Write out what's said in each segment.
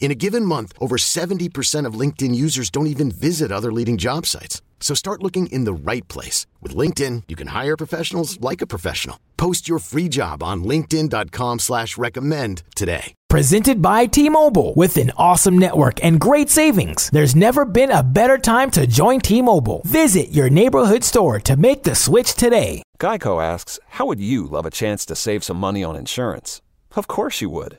In a given month, over 70% of LinkedIn users don't even visit other leading job sites. So start looking in the right place. With LinkedIn, you can hire professionals like a professional. Post your free job on linkedin.com slash recommend today. Presented by T-Mobile. With an awesome network and great savings, there's never been a better time to join T-Mobile. Visit your neighborhood store to make the switch today. Geico asks, how would you love a chance to save some money on insurance? Of course you would.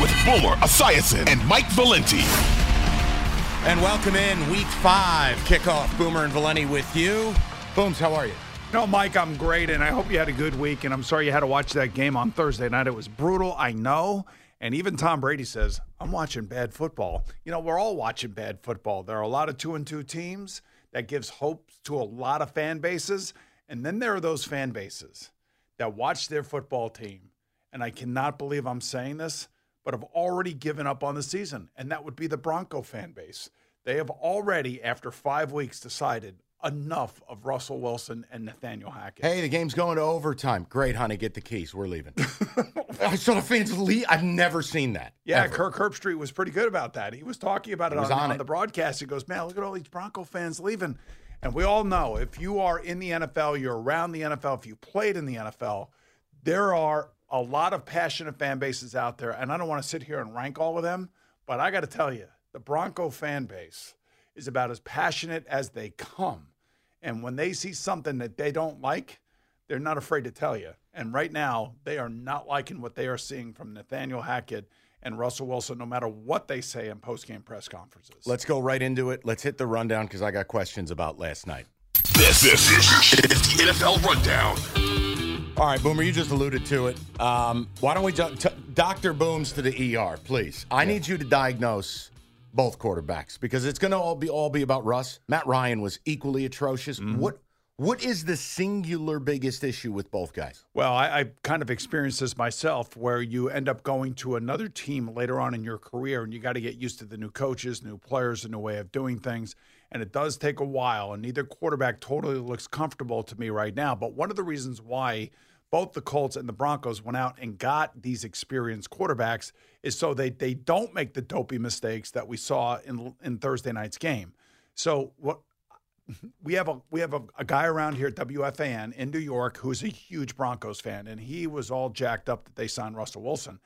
With Boomer Esiason and Mike Valenti. And welcome in week five kickoff. Boomer and Valenti with you. Booms, how are you? No, Mike, I'm great, and I hope you had a good week. And I'm sorry you had to watch that game on Thursday night. It was brutal, I know. And even Tom Brady says, I'm watching bad football. You know, we're all watching bad football. There are a lot of two and two teams that gives hope to a lot of fan bases. And then there are those fan bases that watch their football team. And I cannot believe I'm saying this, but have already given up on the season. And that would be the Bronco fan base. They have already, after five weeks, decided enough of Russell Wilson and Nathaniel Hackett. Hey, the game's going to overtime. Great, honey. Get the keys. We're leaving. I saw the fans leave. I've never seen that. Yeah, ever. Kirk Herbstreit was pretty good about that. He was talking about it on, on on the broadcast. He goes, "Man, look at all these Bronco fans leaving." And we all know if you are in the NFL, you're around the NFL, if you played in the NFL, there are a lot of passionate fan bases out there. And I don't want to sit here and rank all of them, but I got to tell you, the Bronco fan base is about as passionate as they come. And when they see something that they don't like, they're not afraid to tell you. And right now, they are not liking what they are seeing from Nathaniel Hackett and Russell Wilson, no matter what they say in post-game press conferences. Let's go right into it. Let's hit the rundown because I got questions about last night. This, this is the NFL Rundown. All right, Boomer, you just alluded to it. Um, why don't we ju- t- Dr. Booms to the ER, please? I need you to diagnose both quarterbacks because it's going to all be all be about Russ. Matt Ryan was equally atrocious. What what is the singular biggest issue with both guys? Well, I, I kind of experienced this myself where you end up going to another team later on in your career and you got to get used to the new coaches, new players, a new way of doing things. And it does take a while, and neither quarterback totally looks comfortable to me right now. But one of the reasons why both the Colts and the Broncos went out and got these experienced quarterbacks is so they, they don't make the dopey mistakes that we saw in, in Thursday night's game. So what we have a we have a, a guy around here at WFAN in New York who's a huge Broncos fan, and he was all jacked up that they signed Russell Wilson.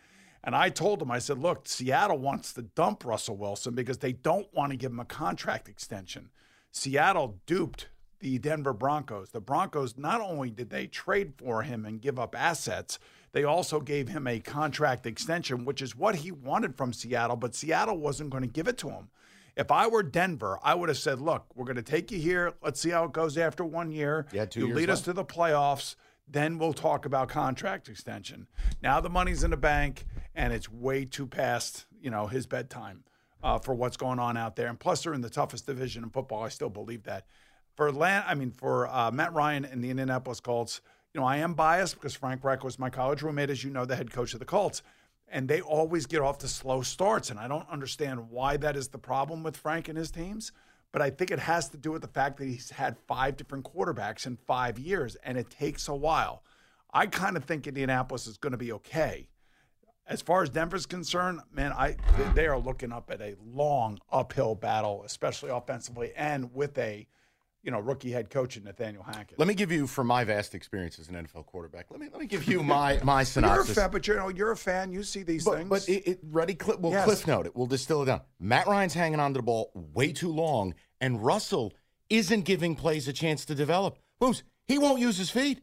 And I told him, I said, look, Seattle wants to dump Russell Wilson because they don't want to give him a contract extension. Seattle duped the Denver Broncos. The Broncos not only did they trade for him and give up assets, they also gave him a contract extension, which is what he wanted from Seattle, but Seattle wasn't going to give it to him. If I were Denver, I would have said, "Look, we're going to take you here. Let's see how it goes after one year. Yeah, two you lead us to the playoffs, then we'll talk about contract extension." Now the money's in the bank, and it's way too past you know his bedtime uh, for what's going on out there. And plus, they're in the toughest division in football. I still believe that. For Lan, I mean, for uh, Matt Ryan and the Indianapolis Colts, you know, I am biased because Frank Reich was my college roommate, as you know, the head coach of the Colts and they always get off to slow starts. And I don't understand why that is the problem with Frank and his teams. But I think it has to do with the fact that he's had five different quarterbacks in five years, and it takes a while. I kind of think Indianapolis is going to be okay. As far as Denver's concerned, man, I they are looking up at a long uphill battle, especially offensively, and with a you know rookie head coach in Nathaniel Hackett. Let me give you, from my vast experience as an NFL quarterback, let me let me give you my my synopsis. you're a fan, but you know you're a fan. You see these But, things. but it, it ready clip. We'll Yes. cliff note it. We'll distill it down. Matt Ryan's hanging on to the ball way too long, and Russell isn't giving plays a chance to develop. Booms, he won't use his feet.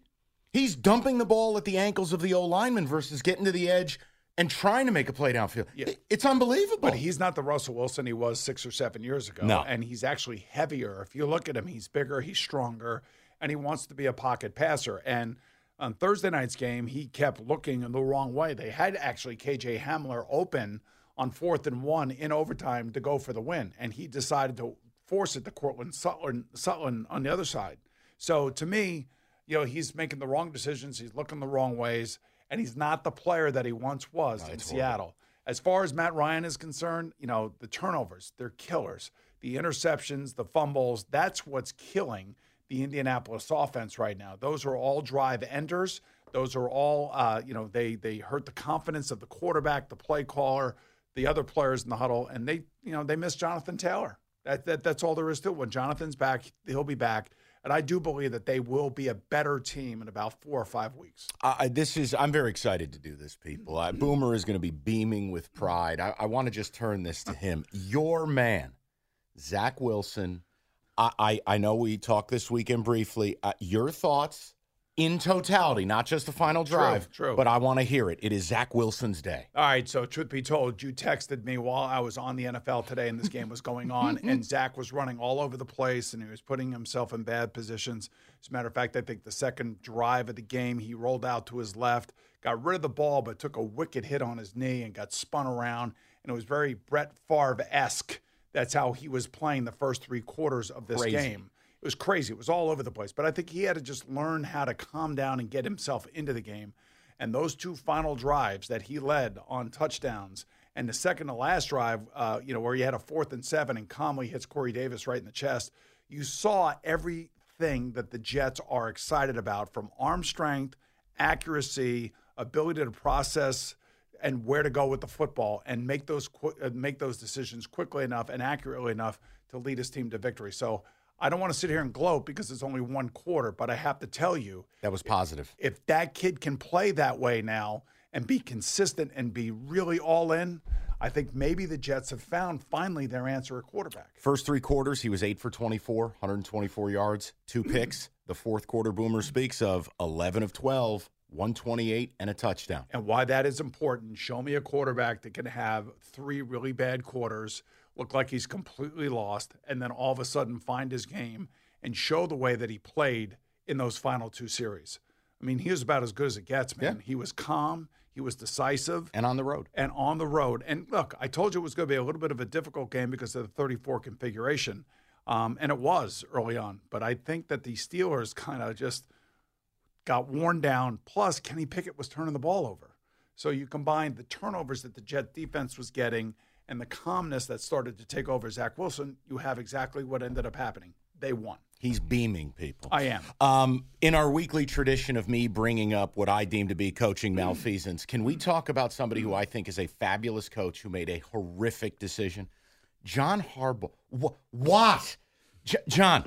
He's dumping the ball at the ankles of the O lineman versus getting to the edge and trying to make a play downfield. Yeah. It's unbelievable. But he's not the Russell Wilson he was six or seven years ago. No. And he's actually heavier. If you look at him, he's bigger, he's stronger, and he wants to be a pocket passer. And on Thursday night's game, he kept looking in the wrong way. They had actually KJ Hamler open on fourth and one in overtime to go for the win. And he decided to force it to Courtland Sutton, Sutton on the other side. So to me, you know, he's making the wrong decisions. He's looking the wrong ways, and he's not the player that he once was in Seattle. As far as Matt Ryan is concerned, you know, the turnovers, they're killers. The interceptions, the fumbles, that's what's killing the Indianapolis offense right now. Those are all drive enders. Those are all, uh, you know, they they hurt the confidence of the quarterback, the play caller, the other players in the huddle, and they, you know, they miss Jonathan Taylor. That, that that's all there is to it. When Jonathan's back, he'll be back, and I do believe that they will be a better team in about four or five weeks. This is I'm very excited to do this, people. Boomer is going to be beaming with pride. I, I want to just turn this to him. Your man, Zach Wilson. I, I, I know we talked this weekend briefly. Uh, your thoughts in totality, not just the final drive, true. true. but I want to hear it. It is Zach Wilson's day. All right. So, truth be told, you texted me while I was on the NFL today and this game was going on, and Zach was running all over the place and he was putting himself in bad positions. As a matter of fact, I think the second drive of the game, he rolled out to his left, got rid of the ball, but took a wicked hit on his knee and got spun around. And it was very Brett Favre esque. That's how he was playing the first three quarters of this Crazy. game. It was crazy. It was all over the place. But I think he had to just learn how to calm down and get himself into the game. And those two final drives that he led on touchdowns, and the second to last drive, uh, you know, where he had a fourth and seven and calmly hits Corey Davis right in the chest, you saw everything that the Jets are excited about from arm strength, accuracy, ability to process and where to go with the football and make those qu- uh, make those decisions quickly enough and accurately enough to lead his team to victory. So I don't want to sit here and gloat because it's only one quarter, but I have to tell you, That was positive. if that kid can play that way now and be consistent and be really all in, I think maybe the Jets have found finally their answer at quarterback. First three quarters, he was eight for 24, 124 yards, two picks. The fourth quarter, Boomer speaks of 11 of 12, 128, and a touchdown. and why that is important. Show me a quarterback that can have three really bad quarters, look like he's completely lost, and then all of a sudden find his game and show the way that he played in those final two series. I mean, he was about as good as it gets, man. He was calm, he was decisive, And on the road. and on the road. And look, I told you it was going to be a little bit of a difficult game because of the 34 configuration. Um, and it was early on. But I think that the Steelers kind of just got worn down. Plus, Kenny Pickett was turning the ball over. So you combine the turnovers that the Jet defense was getting and the calmness that started to take over Zach Wilson, you have exactly what ended up happening. They won. He's beaming people. I am. Um, in our weekly tradition of me bringing up what I deem to be coaching malfeasance, can we talk about somebody who I think is a fabulous coach who made a horrific decision? John Harbaugh. Wh- What? J- John,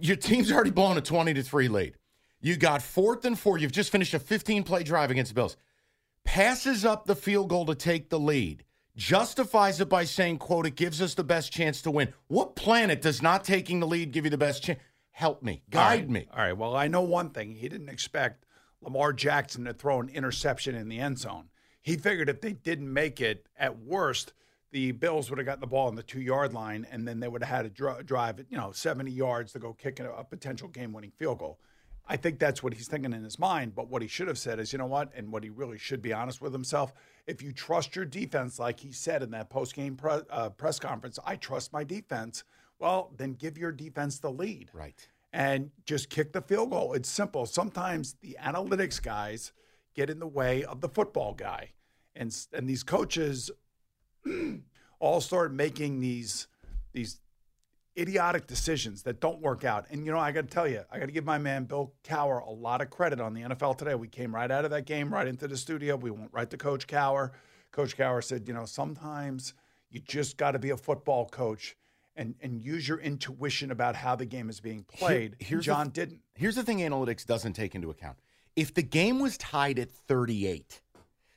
your team's already blown a 20 to 3 lead. You got fourth and four. You've just finished a 15 play drive against the Bills. Passes up the field goal to take the lead. Justifies it by saying, quote, it gives us the best chance to win. What planet does not taking the lead give you the best chance? Help me. Guide All right. me. All right. Well, I know one thing. He didn't expect Lamar Jackson to throw an interception in the end zone. He figured if they didn't make it, at worst, the Bills would have gotten the ball on the two yard line, and then they would have had to dri- drive, you know, 70 yards to go kick a, a potential game winning field goal. I think that's what he's thinking in his mind. But what he should have said is, you know what? And what he really should be honest with himself if you trust your defense, like he said in that post game pre- uh, press conference, I trust my defense. Well, then give your defense the lead Right. and just kick the field goal. It's simple. Sometimes the analytics guys get in the way of the football guy, and and these coaches all start making these these idiotic decisions that don't work out. And you know, I got to tell you, I got to give my man Bill Cowher a lot of credit on the NFL today. We came right out of that game, right into the studio. We went right to Coach Cowher. Coach Cowher said, you know, sometimes you just got to be a football coach and and use your intuition about how the game is being played. Here- here's John th- didn't. Here's the thing analytics doesn't take into account. If the game was tied at 38,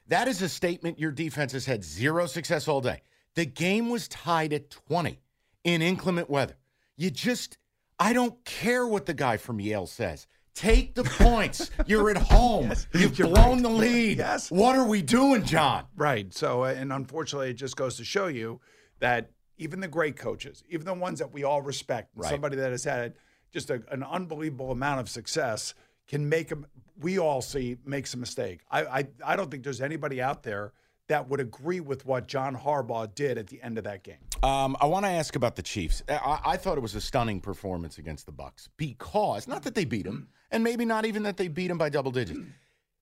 that is a statement your defense has had zero success all day. The game was tied at 20 in inclement weather. You just, I don't care what the guy from Yale says. Take the points. You're at home. You've you're blown right. the lead. Yes. What are we doing, John? Right. So, uh, and unfortunately, it just goes to show you that even the great coaches, even the ones that we all respect, Right. somebody that has had just a, an unbelievable amount of success can make a, we all see makes a mistake. I, I, I don't think there's anybody out there that would agree with what John Harbaugh did at the end of that game. Um, I want to ask about the Chiefs. I, I thought it was a stunning performance against the Bucks because not that they beat them, and maybe not even that they beat them by double digits.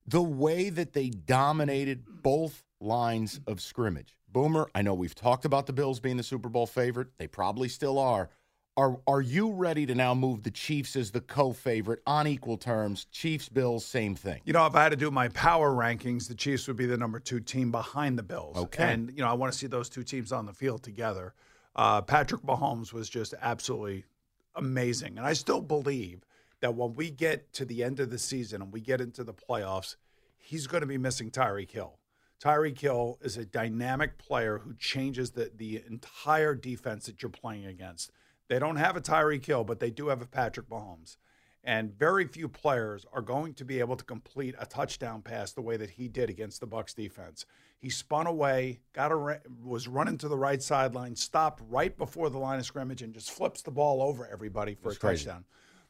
The way that they dominated both lines of scrimmage. Boomer, I know we've talked about the Bills being the Super Bowl favorite. They probably still are. Are are you ready to now move the Chiefs as the co-favorite on equal terms? Chiefs, Bills, same thing. You know, if I had to do my power rankings, the Chiefs would be the number two team behind the Bills. Okay. And, you know, I want to see those two teams on the field together. Uh, Patrick Mahomes was just absolutely amazing. And I still believe that when we get to the end of the season and we get into the playoffs, he's going to be missing Tyreek Hill. Tyreek Hill is a dynamic player who changes the, the entire defense that you're playing against. They don't have a Tyreek Hill, but they do have a Patrick Mahomes. And very few players are going to be able to complete a touchdown pass the way that he did against the Bucks defense. He spun away, got a was running to the right sideline, stopped right before the line of scrimmage, and just flips the ball over everybody for That's a crazy. touchdown.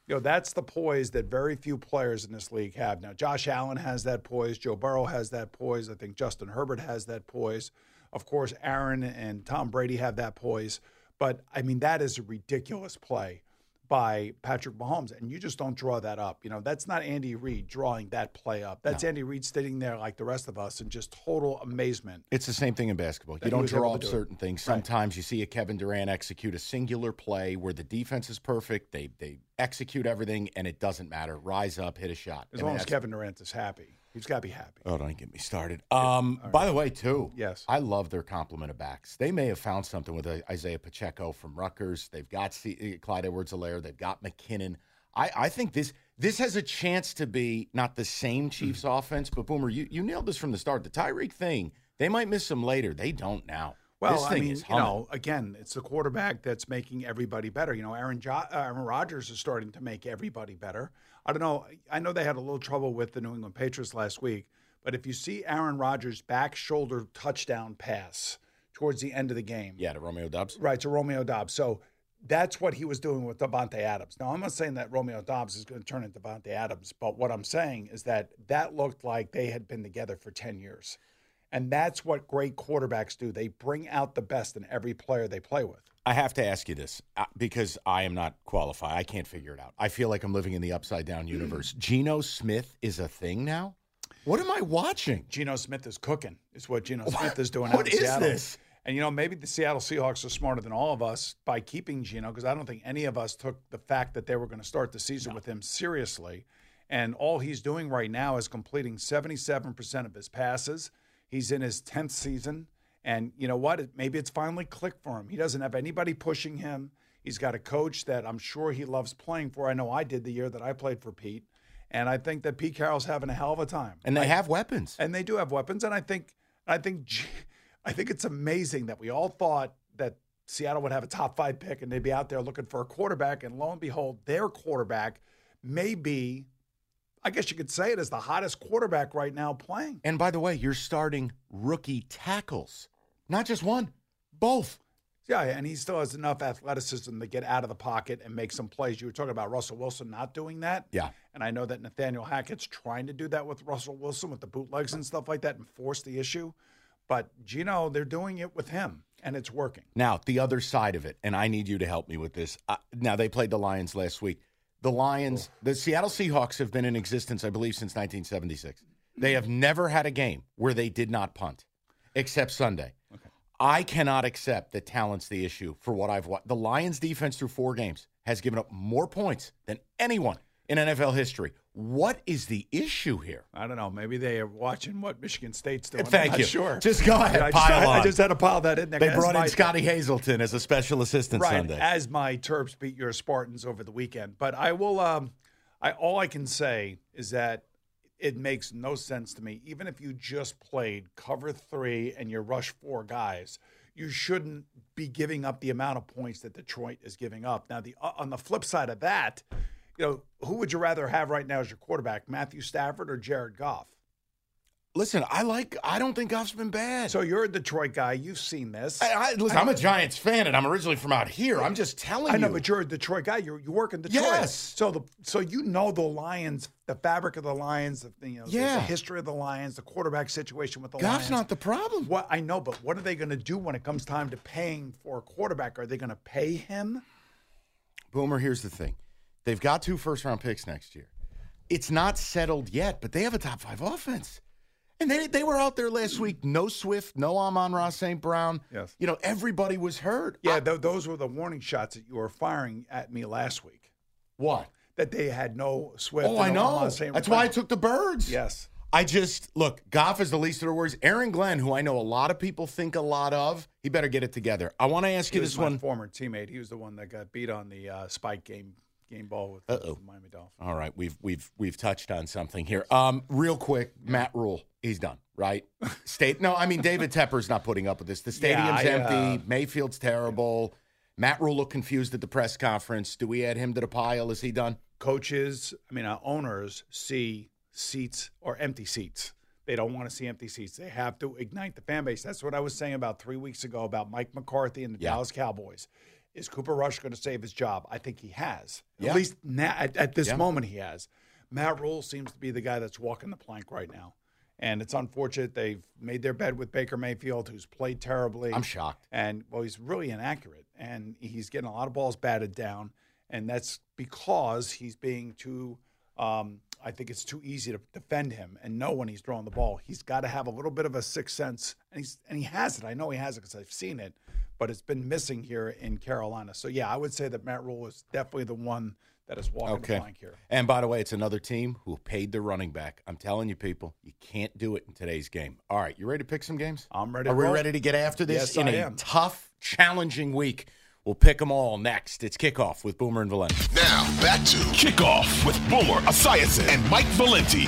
You know, that's the poise that very few players in this league have. Now, Josh Allen has that poise. Joe Burrow has that poise. I think Justin Herbert has that poise. Of course, Aaron and Tom Brady have that poise. But I mean, that is a ridiculous play by Patrick Mahomes, and you just don't draw that up. You know, that's not Andy Reid drawing that play up. That's Andy Reid sitting there like the rest of us in just total amazement. It's the same thing in basketball. You don't draw up do it. certain things. Sometimes you see a Kevin Durant execute a singular play where the defense is perfect. They they execute everything, and it doesn't matter. Rise up, hit a shot. As I mean, long as Kevin Durant is happy, he's got to be happy. Oh, don't get me started. Um, by the way, too. Yes. I love their complement of backs. They may have found something with uh, Isaiah Pacheco from Rutgers. They've got C- uh, Clyde Edwards-Helaire. They've got McKinnon. I, I think this this has a chance to be not the same Chiefs offense, but Boomer, you, you nailed this from the start. The Tyreek thing, they might miss him later. They don't now. Well, this I mean, is you know, again, it's the quarterback that's making everybody better. You know, Aaron jo- uh, Aaron Rodgers is starting to make everybody better. I don't know. I know they had a little trouble with the New England Patriots last week, but if you see Aaron Rodgers' back shoulder touchdown pass towards the end of the game, yeah, to Romeo Doubs, right to Romeo Doubs. So that's what he was doing with Davante Adams. Now, I'm not saying that Romeo Doubs is going to turn into Davante Adams, but what I'm saying is that that looked like they had been together for 10 years. And that's what great quarterbacks do. They bring out the best in every player they play with. I have to ask you this uh, because I am not qualified. I can't figure it out. I feel like I'm living in the upside down universe. Geno Smith is a thing now. What am I watching? Geno Smith is cooking, is what Geno What- Smith is doing what is Seattle. this? And you know, maybe the Seattle Seahawks are smarter than all of us by keeping Geno because I don't think any of us took the fact that they were going to start the season with him seriously. And all he's doing right now is completing 77% of his passes. He's in his 10th season. And you know what? Maybe it's finally clicked for him. He doesn't have anybody pushing him. He's got a coach that I'm sure he loves playing for. I know I did the year that I played for Pete. And I think that Pete Carroll's having a hell of a time. And they I- have weapons. and they do have weapons. And I think, I think, I think it's amazing that we all thought that Seattle would have a top five pick and they'd be out there looking for a quarterback, and lo and behold, their quarterback may be, I guess you could say it as the hottest quarterback right now playing. And by the way, you're starting rookie tackles, not just one, both. Yeah, and he still has enough athleticism to get out of the pocket and make some plays. You were talking about Russell Wilson not doing that. Yeah. And I know that Nathaniel Hackett's trying to do that with Russell Wilson with the bootlegs and stuff like that and force the issue. But Geno, they're doing it with him, and it's working. Now, the other side of it, and I need you to help me with this. Uh, now, they played the Lions last week. The Lions, the Seattle Seahawks have been in existence, I believe, since 1976. They have never had a game where they did not punt, except Sunday. I cannot accept that talent's the issue for what I've watched. The Lions defense through four games has given up more points than anyone in NFL history. What is the issue here? I don't know. Maybe they are watching what Michigan State's doing. Thank you. Sure. Just go ahead, I just, I just had to pile that in there. They brought my- in Scottie Hazelton as a special assistant right, Sunday. as my Terps beat your Spartans over the weekend. But I will. Um, I all I can say is that it makes no sense to me. Even if you just played cover three and you rush four guys, you shouldn't be giving up the amount of points that Detroit is giving up. Now, the uh, on the flip side of that, you know, who would you rather have right now as your quarterback, Matthew Stafford or Jared Goff? Listen, I like. I don't think Goff's been bad. So you're a Detroit guy. You've seen this. I, I, listen, I'm a Giants fan, and I'm originally from out here. I'm just telling you. I know, you. but you're a Detroit guy. You you work in Detroit. Yes. So the so you know the Lions, the fabric of the Lions, the, you know, Yeah. the history of the Lions, the quarterback situation with the Goff's Lions. not the problem. What I know, but what are they going to do when it comes time to paying for a quarterback? Are they going to pay him? Boomer, here's the thing. They've got two first round picks next year. It's not settled yet, but they have a top five offense. And they, they were out there last week. No Swift, no Amon-Ra St. Brown. Yes. You know, everybody was hurt. Yeah, I- th- those were the warning shots that you were firing at me last week. what? That they had no Swift. Oh, I know. That's why I took the birds. Yes. I just look, Goff is the least of their worries. Aaron Glenn, who I know a lot of people think a lot of, he better get it together. I want to ask He you this one. former teammate. He was the one that got beat on the uh, spike game game ball with Uh-oh. the Miami Dolphins. All right, we've we've we've touched on something here. Um, real quick, Matt Rhule, he's done, right? State. No, I mean David Tepper's not putting up with this. The stadium's I, empty. uh, Mayfield's terrible. Matt Rhule looked confused at the press conference. Do we add him to the pile? Is he done? coaches, I mean, uh, owners see seats or empty seats. They don't want to see empty seats. They have to ignite the fan base. That's what I was saying about three weeks ago about Mike McCarthy and the Yeah. Dallas Cowboys. Is Cooper Rush going to save his job? I think he has. Yeah. At least now, at, at this Yeah. moment, he has. Matt Rhule seems to be the guy that's walking the plank right now. And it's unfortunate they've made their bed with Baker Mayfield, who's played terribly. I'm shocked. And well, he's really inaccurate, and he's getting a lot of balls batted down, and that's because he's being too. Um, I think it's too easy to defend him and know when he's throwing the ball. He's got to have a little bit of a sixth sense, and he's and he has it. I know he has it because I've seen it, but it's been missing here in Carolina. So yeah, I would say that Matt Rhule is definitely the one that is walking the Okay. plank here. And by the way, it's another team who paid their running back. I'm telling you, people, you can't do it in today's game. All right, you ready to pick some games? I'm ready Are we roll. ready to get after this Yes, in I a am. tough, challenging week? We'll pick them all next. It's kickoff with Boomer and Valenti. Now, back to Kickoff with Boomer Esiason and Mike Valenti.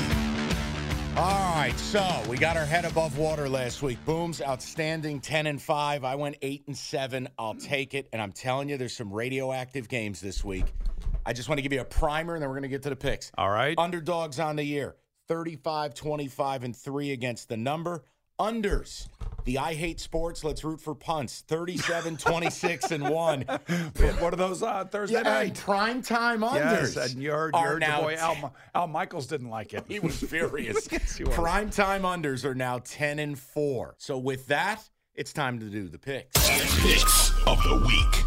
All right, so we got our head above water last week. Boom's outstanding, ten and five. I went eight and seven. I'll take it. And I'm telling you, there's some radioactive games this week. I just want to give you a primer, and then we're going to get to the picks. All right. Underdogs on the year 35, 25, and 3 against the number. Unders. The I hate sports. Let's root for punts. 37, 26, and 1. What are those uh, Thursday Yeah, night? prime time unders. Yes, and your are your now boy Al, Al Michaels didn't like it. he was furious. Yes, he was. Prime time unders are now 10 and 4. So with that, it's time to do the picks. Picks of the week.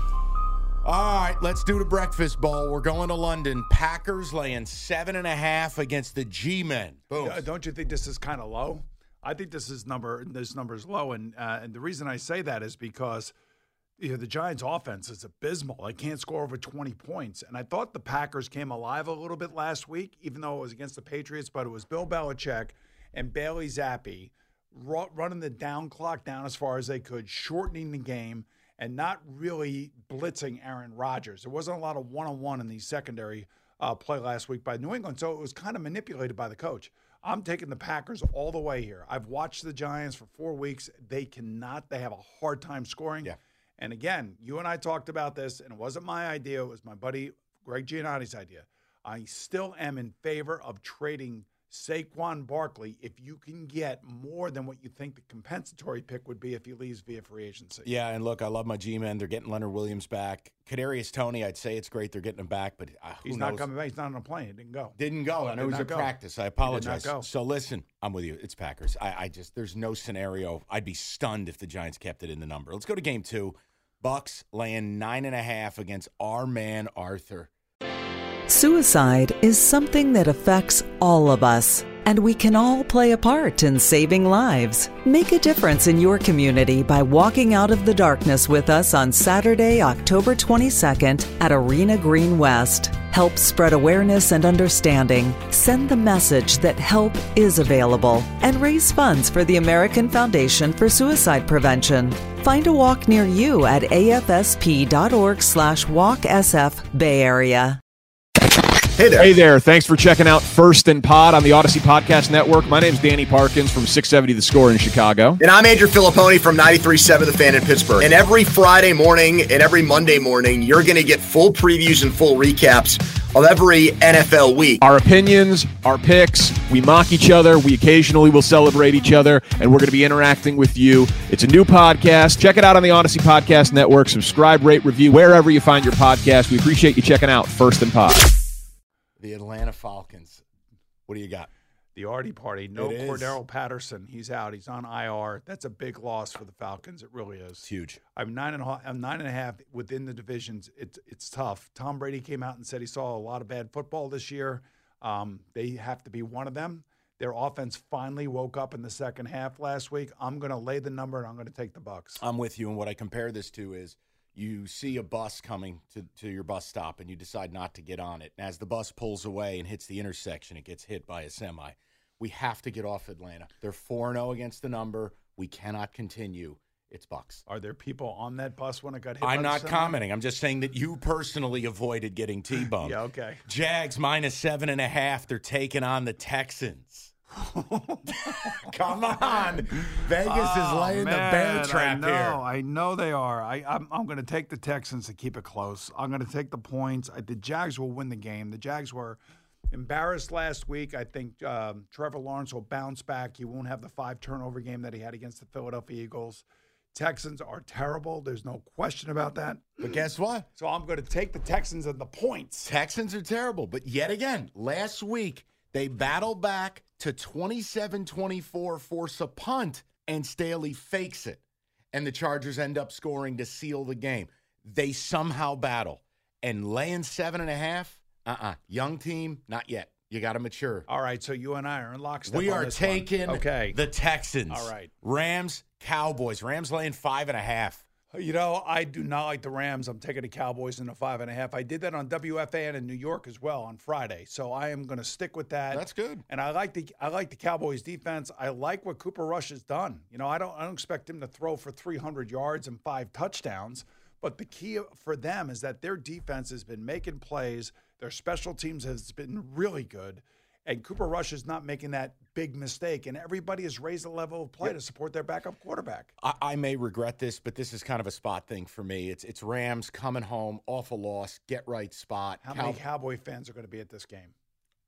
All right, let's do the breakfast bowl. We're going to London. Packers laying seven and a half against the G men. Boom. Don't you think this is kind of low? I think this is number this number is low, and uh, and the reason I say that is because you know the Giants' offense is abysmal. They can't score over twenty points, and I thought the Packers came alive a little bit last week, even though it was against the Patriots. But it was Bill Belichick and Bailey Zappe running the down clock down as far as they could, shortening the game, and not really blitzing Aaron Rodgers. There wasn't a lot of one on one in the secondary uh, play last week by New England, so it was kind of manipulated by the coach. I'm taking the Packers all the way here. I've watched the Giants for four weeks. They cannot, they have a hard time scoring. Yeah. And again, you and I talked about this, and it wasn't my idea. It was my buddy Greg Giannotti's idea. I still am in favor of trading Saquon Barkley if you can get more than what you think the compensatory pick would be if he leaves via free agency. Yeah, and look, I love my G men. They're getting Leonard Williams back. Kadarius Toney, I'd say it's great they're getting him back, but uh, He's knows? not coming back. He's not on a plane. It didn't go. Didn't go. I know Did he was not at practice. I apologize. So listen, I'm with you. It's Packers. I, I just there's no scenario. I'd be stunned if the Giants kept it in the number. Let's go to game two. Bucks laying nine and a half against our man Arthur. Suicide is something that affects all of us. And we can all play a part in saving lives. Make a difference in your community by walking out of the darkness with us on Saturday, October 22nd at Arena Green West. Help spread awareness and understanding. Send the message that help is available and raise funds for the American Foundation for Suicide Prevention. Find a walk near you at afsp.org slash walksf Bay. Hey there. Hey there. Thanks for checking out First and Pod on the Odyssey Podcast Network. My name is Danny Parkins from 670 The Score in Chicago. And I'm Andrew Fillipponi from 93.7 The Fan in Pittsburgh. And every Friday morning and every Monday morning, you're going to get full previews and full recaps of every NFL week. Our opinions, our picks, we mock each other. We occasionally will celebrate each other, and we're going to be interacting with you. It's a new podcast. Check it out on the Odyssey Podcast Network. Subscribe, rate, review wherever you find your podcast. We appreciate you checking out First and Pod the Atlanta Falcons. What do you got? The Artie party. No Cordarrelle Patterson. He's out. He's on IR. That's a big loss for the Falcons. It really is. It's huge. I'm nine and a half, I'm nine and a half within the divisions. It's it's tough. Tom Brady came out and said he saw a lot of bad football this year. Um, they have to be one of them. Their offense finally woke up in the second half last week. I'm going to lay the number and I'm going to take the Bucks. I'm with you. And what I compare this to is you see a bus coming to, to your bus stop and you decide not to get on it. And as the bus pulls away and hits the intersection, it gets hit by a semi. We have to get off Atlanta. They're 4 0 against the number. We cannot continue. It's Bucks. Are there people on that bus when it got hit? I'm not commenting. I'm just saying that you personally avoided getting T-boned. yeah, okay. Jags minus seven and a half. They're taking on the Texans. Come on, Vegas oh, is laying man, the bear trap I know, here. I know they are. I, I'm, I'm going to take the Texans to keep it close. I'm going to take the points. I, the Jags will win the game. The Jags were embarrassed last week. I think um, Trevor Lawrence will bounce back. He won't have the five turnover game that he had against the Philadelphia Eagles. Texans are terrible. There's no question about that. But guess what? So I'm going to take the Texans and the points. Texans are terrible. But yet again, last week they battled back to 27 24, force a punt, and Staley fakes it. And the Chargers end up scoring to seal the game. They somehow battle. And laying seven and a half, uh uh-uh. uh Young team, not yet. You got to mature. All right, so you and I are in lockstep. We are taking okay. the Texans. All right. Rams, Cowboys. Rams laying five and a half. You know, I do not like the Rams. I'm taking the Cowboys in a five and a half. I did that on WFAN in New York as well on Friday, so I am going to stick with that. That's good. And I like the I like the Cowboys defense. I like what Cooper Rush has done. You know, I don't I don't expect him to throw for 300 yards and five touchdowns, but the key for them is that their defense has been making plays. Their special teams has been really good. And Cooper Rush is not making that big mistake, and everybody has raised the level of play yep. to support their backup quarterback. I, I, may regret this, but this is kind of a spot thing for me. It's it's Rams coming home awful loss, get right spot. How Cow- many Cowboy fans are going to be at this game?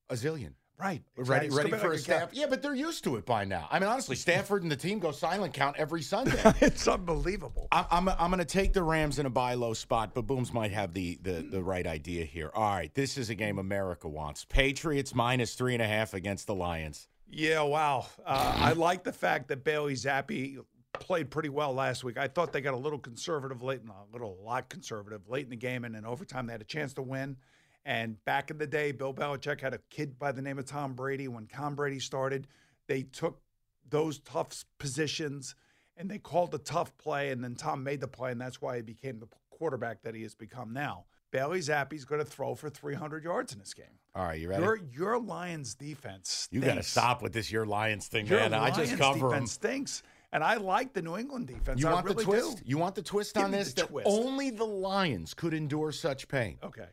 A zillion. Right. Ready, ready for a staff. Yeah, but they're used to it by now. I mean, honestly, Stafford and the team go silent count every Sunday. it's unbelievable. I'm, I'm, I'm going to take the Rams in a buy low spot, but Booms might have the, the, the right idea here. All right, this is a game America wants. Patriots minus three and a half against the Lions. Yeah, wow. Uh, I like the fact that Bailey Zappe played pretty well last week. I thought they got a little conservative late, in, a little a lot conservative late in the game, and in overtime they had a chance to win. And back in the day, Bill Belichick had a kid by the name of Tom Brady. When Tom Brady started, they took those tough positions and they called the tough play, and then Tom made the play, and that's why he became the quarterback that he has become now. Bailey Zappe's going to throw for 300 yards in this game. All right, you ready? Your, your Lions defense stinks. You got to stop with this your Lions thing, your man. Lions I just cover defense them. stinks. And I like the New England defense. You I want really the twist? Do. You want the twist Give on this? that twist. only the Lions could endure such pain. Okay.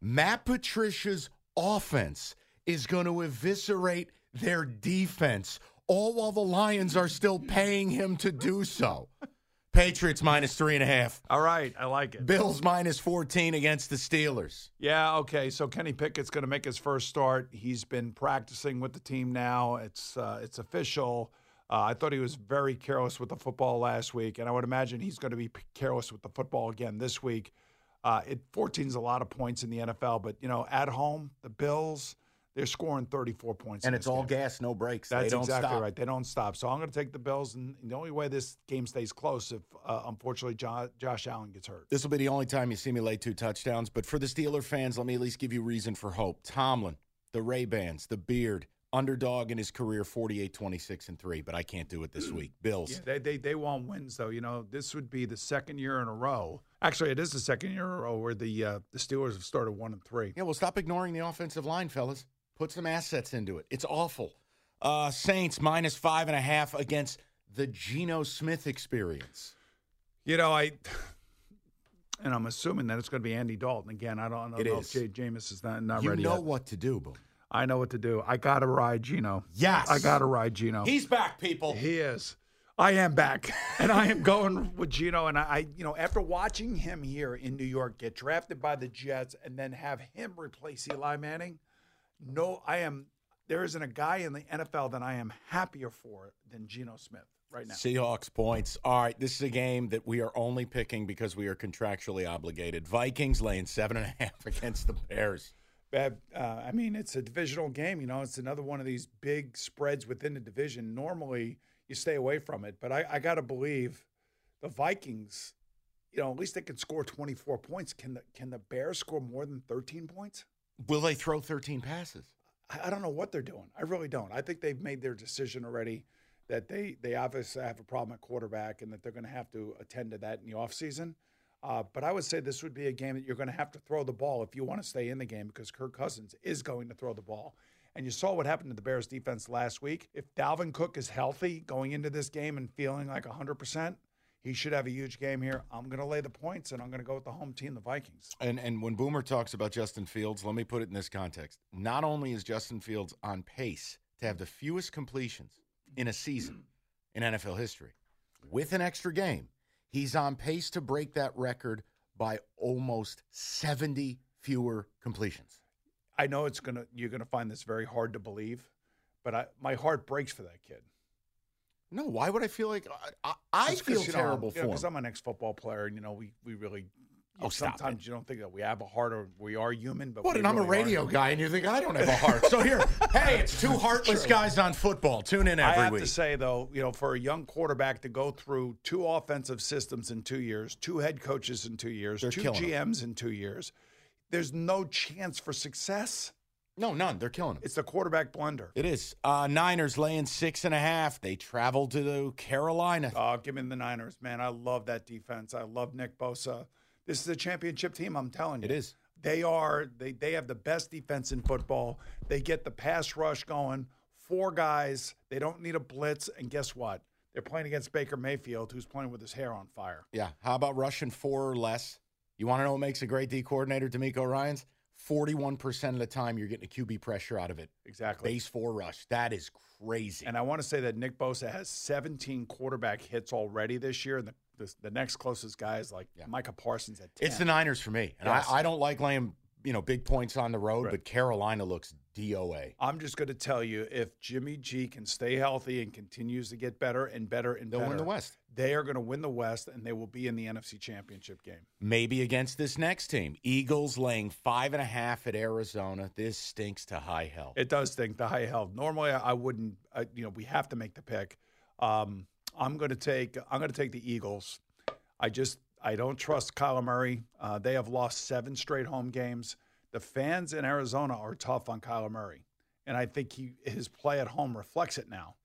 Matt Patricia's offense is going to eviscerate their defense, all while the Lions are still paying him to do so. Patriots minus three and a half. All right, I like it. Bills minus 14 against the Steelers. Yeah, okay. So Kenny Pickett's going to make his first start. He's been practicing with the team now. It's uh, it's official. Uh, I thought he was very careless with the football last week, and I would imagine he's going to be careless with the football again this week. Uh, it 14 is a lot of points in the NFL, but you know, at home, the Bills they're scoring 34 points, and it's all game. gas, no brakes. That's exactly stop. right. They don't stop. So I'm going to take the Bills, and the only way this game stays close if, uh, unfortunately, Josh Allen gets hurt. This will be the only time you see me lay two touchdowns. But for the Steeler fans, let me at least give you reason for hope. Tomlin, the Ray Bans, the beard, underdog in his career, 48, 26, and 3, but I can't do it this week. Bills. Yeah, they, they they want wins though. You know, this would be the second year in a row. Actually, it is the second year in a row where the uh, the Steelers have started one and three. Yeah, well, stop ignoring the offensive line, fellas. Put some assets into it. It's awful. Uh, Saints minus five and a half against the Geno Smith experience. You know, I and I'm assuming that it's going to be Andy Dalton again. I don't, don't It know is. if Jay Jameis is not not you ready know yet. what to do, Boom. I know what to do. I got to ride Geno. Yes. I got to ride Geno. He's back, people. He is. I am back, and I am going with Geno. And I, I, you know, after watching him here in New York get drafted by the Jets and then have him replace Eli Manning, no, I am. There isn't a guy in the NFL that I am happier for than Geno Smith right now. Seahawks points. All right, this is a game that we are only picking because we are contractually obligated. Vikings laying seven and a half against the Bears. Uh, I mean, it's a divisional game. You know, it's another one of these big spreads within the division. Normally, you stay away from it, but I, I got to believe the Vikings. You know, at least they can score twenty four points. Can the can the Bears score more than thirteen points? Will they throw 13 passes? I, I don't know what they're doing. I really don't. I think they've made their decision already that they they obviously have a problem at quarterback and that they're going to have to attend to that in the offseason. Uh, but I would say this would be a game that you're going to have to throw the ball if you want to stay in the game because Kirk Cousins is going to throw the ball. And you saw what happened to the Bears defense last week. If Dalvin Cook is healthy going into this game and feeling like 100%, he should have a huge game here. I'm going to lay the points and I'm going to go with the home team, the Vikings. And and when Boomer talks about Justin Fields, let me put it in this context. Not only is Justin Fields on pace to have the fewest completions in a season in NFL history, with an extra game, he's on pace to break that record by almost 70 fewer completions. I know it's gonna you're gonna find this very hard to believe, but I, my heart breaks for that kid. No, why would I feel like I, I, I feel terrible you know, for him? I'm an ex-football player, and you know we we really. Oh, stop sometimes you don't think that we have a heart or we are human, but What? And I'm a radio aren't. guy, and you think I don't have a heart. So here, hey, it's two heartless guys on football. Tune in every week. I have week. to say though, you know, for a young quarterback to go through two offensive systems in two years, two head coaches in two years, They're two. GMs in two years, there's no chance for success. no, none. They're killing him. It's the quarterback blunder. It is. Uh, Niners laying six and a half. They travel to the Carolina. Oh, give me the Niners, man. I love that defense. I love Nick Bosa. This is a championship team, I'm telling you. It is. They are they they have the best defense in football. They get the pass rush going. Four guys. They don't need a blitz. And guess what? They're playing against Baker Mayfield, who's playing with his hair on fire. Yeah. How about rushing four or less? You want to know what makes a great D coordinator, DeMeco Ryans? 41% of the time you're getting a QB pressure out of it. Exactly. Base four rush. That is crazy. And I want to say that Nick Bosa has 17 quarterback hits already this year. And the, the, the next closest guy is like Micah Parsons at 10. it's the Niners for me. And Yes. I, I don't like laying, you know, big points on the road, Right. but Carolina looks DOA. I'm just going to tell you if Jimmy G can stay healthy and continues to get better and better and They'll win the West. They are going to win the West and they will be in the NFC Championship game. Maybe against this next team. Eagles laying five and a half at Arizona. This stinks to high hell. It does stink to high hell. Normally, I I wouldn't. I, you know, we have to make the pick. Um, I'm going to take. I'm going to take the Eagles. I just. I don't trust Kyler Murray. Uh, they have lost seven straight home games. The fans in Arizona are tough on Kyler Murray, and I think he his play at home reflects it now.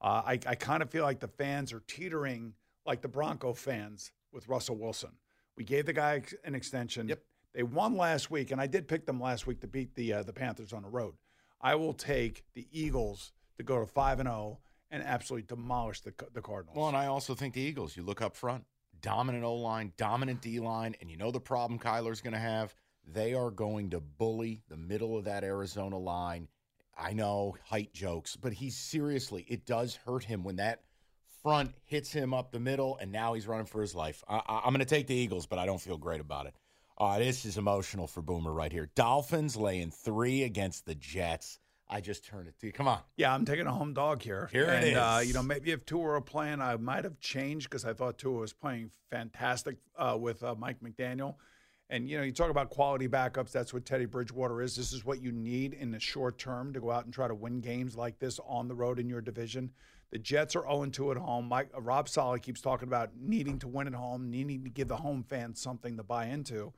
Uh, I, I kind of feel like the fans are teetering like the Bronco fans with Russell Wilson. We gave the guy an extension. Yep. They won last week, and I did pick them last week to beat the uh, the Panthers on the road. I will take the Eagles to go to five and zero and absolutely demolish the the Cardinals. Well, and I also think the Eagles, you look up front, dominant O line, dominant D line, and you know the problem Kyler's going to have? They are going to bully the middle of that Arizona line. I know height jokes, but he's seriously, it does hurt him when that front hits him up the middle, and now he's running for his life. I, I'm going to take the Eagles, but I don't feel great about it. Uh, this is emotional for Boomer right here. Dolphins laying three against the Jets. I just turned it to you. Come on. Yeah, I'm taking a home dog here. Here it and, Uh, you know, maybe if Tua were playing, I might have changed because I thought Tua was playing fantastic uh, with uh, Mike McDaniel. And you know, you talk about quality backups. That's what Teddy Bridgewater is. This is what you need in the short term to go out and try to win games like this on the road in your division. The Jets are 0 2 at home. Mike, uh, Robert Saleh keeps talking about needing to win at home, needing to give the home fans something to buy into.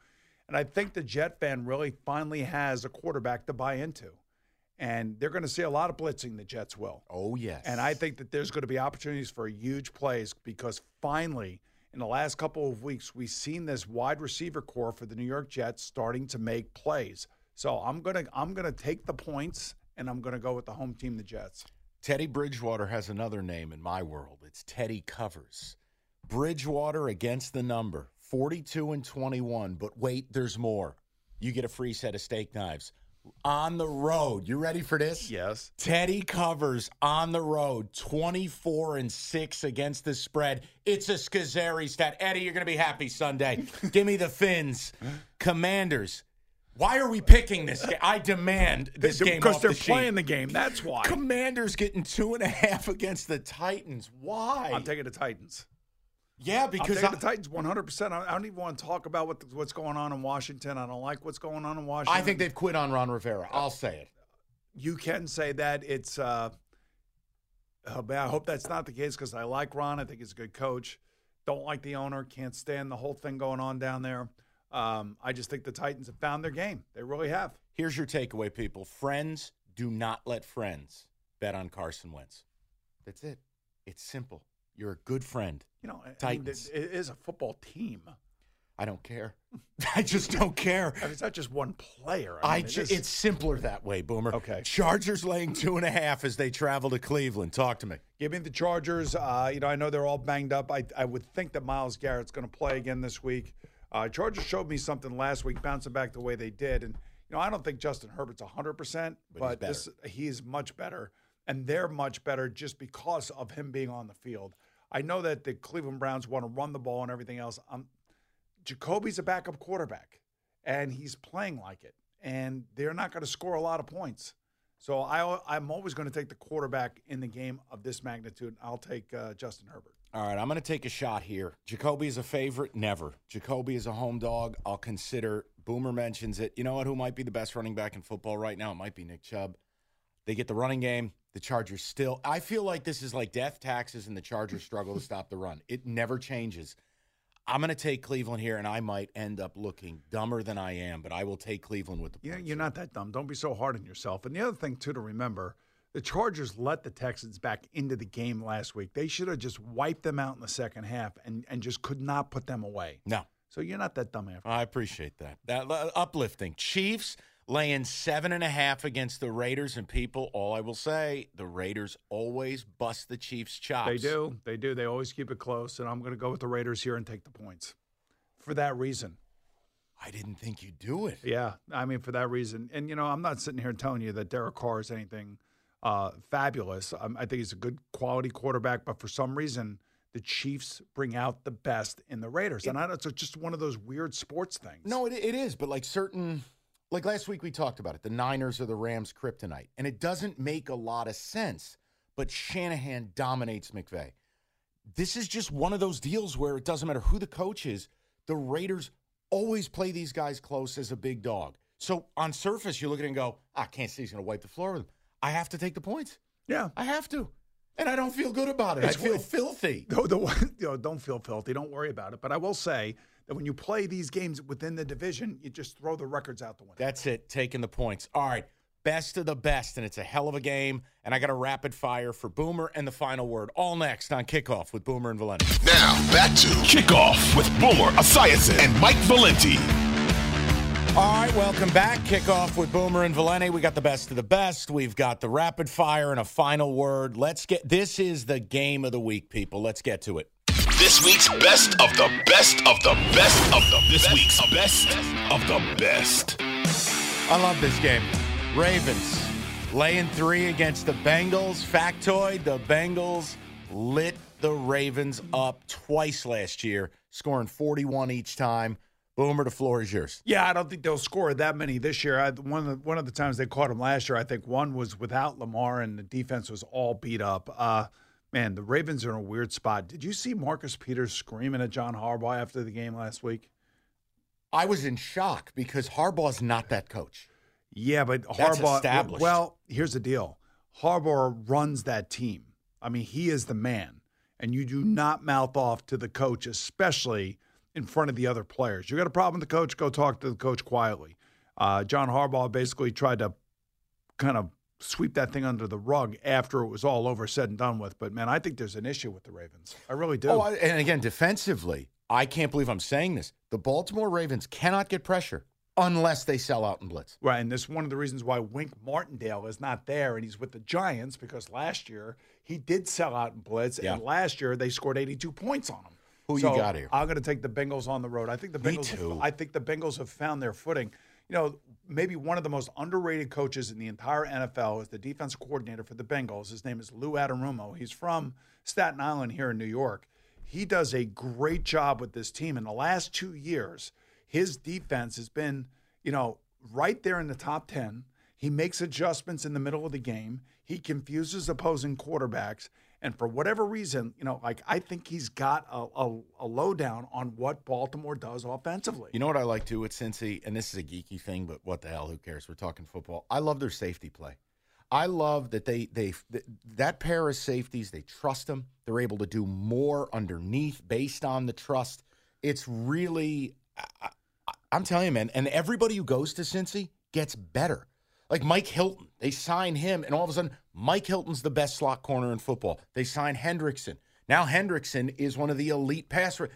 And I think the Jet fan really finally has a quarterback to buy into. And they're going to see a lot of blitzing. The Jets will. Oh yes. And I think that there's going to be opportunities for huge plays because finally, in the last couple of weeks, we've seen this wide receiver corps for the New York Jets starting to make plays. So I'm gonna I'm gonna take the points and I'm gonna go with the home team, the Jets. Teddy Bridgewater has another name in my world. It's Teddy Covers. Bridgewater against the number 42 and 21. But wait, there's more. You get a free set of steak knives on the road. You ready for this? Yes. Teddy Covers on the road 24 and 6 against the spread. It's a Scazzeri stat. Eddie, you're going to be happy Sunday. Give me the fins. Commanders. Why are we picking this game? I demand this game because they're the playing the game. That's why. Commanders getting two and a half against the Titans. Why? I'm taking the Titans. Yeah, because I, the Titans 100. percent I don't even want to talk about what what's going on in Washington. I don't like what's going on in Washington. I think they've quit on Ron Rivera. I'll say it. you can say that it's. Uh, oh, I hope that's not the case because I like Ron. I think he's a good coach. Don't like the owner. Can't stand the whole thing going on down there. Um, I just think the Titans have found their game. They really have. Here's your takeaway, people. Friends do not let friends bet on Carson Wentz. That's it. It's simple. You're a good friend. You know, I mean, Titans. it- is a football team. I don't care. I just don't care. I mean, it's not just one player. I mean, it ju- is- it's simpler that way, Boomer. Okay. Chargers laying two and a half as they travel to Cleveland. Talk to me. Give me the Chargers. Uh, you know, I know they're all banged up. I, I would think that Myles Garrett's going to play again this week. Uh, Chargers showed me something last week, bouncing back the way they did. And, you know, I don't think Justin Herbert's 100%, But but, he's this, he is much better. And they're much better just because of him being on the field. I know that the Cleveland Browns want to run the ball and everything else. Um, Jacoby's a backup quarterback, and he's playing like it. And they're not going to score a lot of points. So I, I'm always going to take the quarterback in the game of this magnitude. I'll take uh, Justin Herbert. All right, I'm going to take a shot here. Jacoby is a favorite? Never. Jacoby is a home dog. I'll consider. Boomer mentions it. You know what? Who might be the best running back in football right now? It might be Nick Chubb. They get the running game. The Chargers still. I feel like this is like death taxes and the Chargers struggle to stop the run. It never changes. I'm going to take Cleveland here, and I might end up looking dumber than I am, but I will take Cleveland with the Yeah, you're not that dumb. Don't be so hard on yourself. And the other thing, too, to remember the Chargers let the Texans back into the game last week. They should have just wiped them out in the second half and, and just could not put them away. No, So you're not that dumb after. I appreciate that. That uh, uplifting. Chiefs laying seven and a half against the Raiders, and people. All I will say, the Raiders always bust the Chiefs' chops. They do. They do. They always keep it close. And I'm going to go with the Raiders here and take the points for that reason. I didn't think you'd do it. Yeah, I mean for that reason. And you know, I'm not sitting here telling you that Derek Carr is anything uh, fabulous. Um, I think he's a good quality quarterback, but for some reason, the Chiefs bring out the best in the Raiders, and I know it's just one of those weird sports things. No, it, it is, but like certain, like last week we talked about it. The Niners are the Rams' kryptonite, and it doesn't make a lot of sense. But Shanahan dominates McVay. This is just one of those deals where it doesn't matter who the coach is. The Raiders always play these guys close as a big dog. So on surface, you look at it and go, "I can't see he's going to wipe the floor with them." I have to take the points. yeah. I have to, and I don't feel good about it. It's I feel filthy. No, the one, you know, don't feel filthy. Don't worry about it. But I will say that when you play these games within the division, you just throw the records out the window. That's it, taking the points. All right, best of the best, and it's a hell of a game. And I got a rapid fire for Boomer and the final word. All next on kickoff with Boomer and Valenti. Now, back to Kickoff with Boomer Esiason and Mike Valenti. All right, welcome back. Kickoff with Boomer and Valenti. We got the best of the best. We've got the rapid fire and a final word. Let's get this is the game of the week, people. Let's get to it. This week's best of the best of the best of the this week's best of the best. I love this game. Ravens laying three against the Bengals. Factoid: the Bengals lit the Ravens up twice last year, scoring 41 each time. Boomer, the floor is yours. Yeah, I don't think they'll score that many this year. I, one of the, one of the times they caught him last year, I think one was without Lamar and the defense was all beat up. Uh, man, the Ravens are in a weird spot. Did you see Marcus Peters screaming at John Harbaugh after the game last week? I was in shock because Harbaugh's not that coach. Yeah, but That's Harbaugh. established. Well, here's the deal: Harbaugh runs that team. I mean, he is the man, and you do not mouth off to the coach, especially in front of the other players. You got a problem with the coach? Go talk to the coach quietly. Uh, John Harbaugh basically tried to kind of sweep that thing under the rug after it was all over, said and done with. But man, I think there's an issue with the Ravens. I really do. Oh, and again, defensively, I can't believe I'm saying this. The Baltimore Ravens cannot get pressure unless they sell out in blitz. Right, and this is one of the reasons why Wink Martindale is not there, and he's with the Giants because last year he did sell out in blitz, Yeah. and last year they scored 82 points on him. Who you got here? I'm going to take the Bengals on the road. I think the Me Bengals. too. I think the Bengals have found their footing. You know, maybe one of the most underrated coaches in the entire NFL is the defense coordinator for the Bengals. His name is Lou Anarumo. He's from Staten Island here in New York. He does a great job with this team. In the last two years, his defense has been, you know, right there in the top 10. He makes adjustments in the middle of the game. He confuses opposing quarterbacks. And for whatever reason, you know, like I think he's got a, a, a lowdown on what Baltimore does offensively. You know what I like too with Cincy, and this is a geeky thing, but what the hell? Who cares? We're talking football. I love their safety play. I love that they they that pair of safeties. They trust them. They're able to do more underneath based on the trust. It's really, I, I'm telling you, man. And everybody who goes to Cincy gets better. Like Mike Hilton, they sign him, and all of a sudden, Mike Hilton's the best slot corner in football. They sign Hendrickson. Now Hendrickson is one of the elite passer.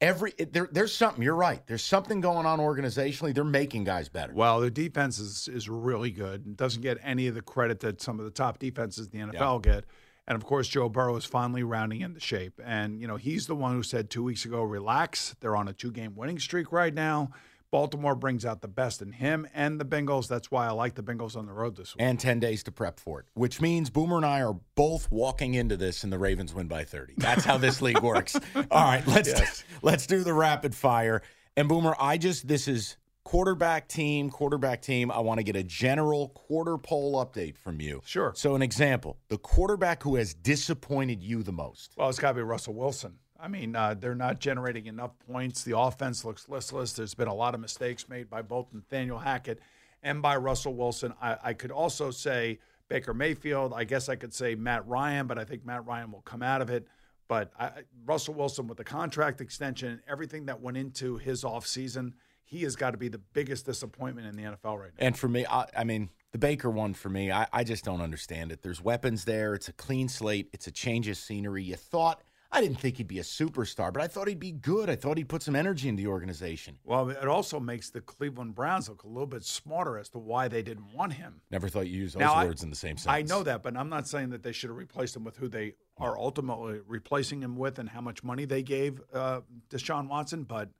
Every there, there's something. You're right. There's something going on organizationally. They're making guys better. Well, their defense is, is really good and doesn't get any of the credit that some of the top defenses in the NFL get. And of course, Joe Burrow is finally rounding into shape. And, you know, he's the one who said two weeks ago, relax. They're on a two game winning streak right now. Baltimore brings out the best in him and the Bengals. That's why I like the Bengals on the road this week. and 10 days to prep for it, which means Boomer and I are both walking into this and the Ravens win by 30. That's how this league works. All right, let's let's do the rapid fire. And Boomer, I just this is quarterback team, quarterback team. I want to get a general quarter poll update from you. Sure. So an example, the quarterback who has disappointed you the most. Well, it's got to be Russell Wilson. I mean, uh, they're not generating enough points. The offense looks listless. There's been a lot of mistakes made by both Nathaniel Hackett and by Russell Wilson. I, I could also say Baker Mayfield. I guess I could say Matt Ryan, but I think Matt Ryan will come out of it. But I, Russell Wilson, with the contract extension and everything that went into his offseason, he has got to be the biggest disappointment in the NFL right now. And for me, I, I mean, the Baker one for me, I, I just don't understand it. There's weapons there. It's a clean slate. It's a change of scenery. You thought I didn't think he'd be a superstar, but I thought he'd be good. I thought he'd put some energy in the organization. Well, it also makes the Cleveland Browns look a little bit smarter as to why they didn't want him. Never thought you used those Now, I- words in the same sentence. I know that, but I'm not saying that they should have replaced him with who they are ultimately replacing him with and how much money they gave uh, Deshaun Watson. But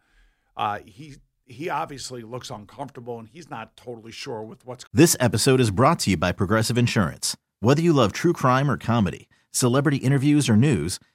uh, he he obviously looks uncomfortable and he's not totally sure with what's. This episode is brought to you by Progressive Insurance. Whether you love true crime or comedy, celebrity interviews or news,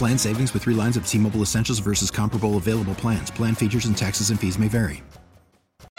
Plan savings with three lines of T Mobile Essentials versus comparable available plans. Plan features and taxes and fees may vary.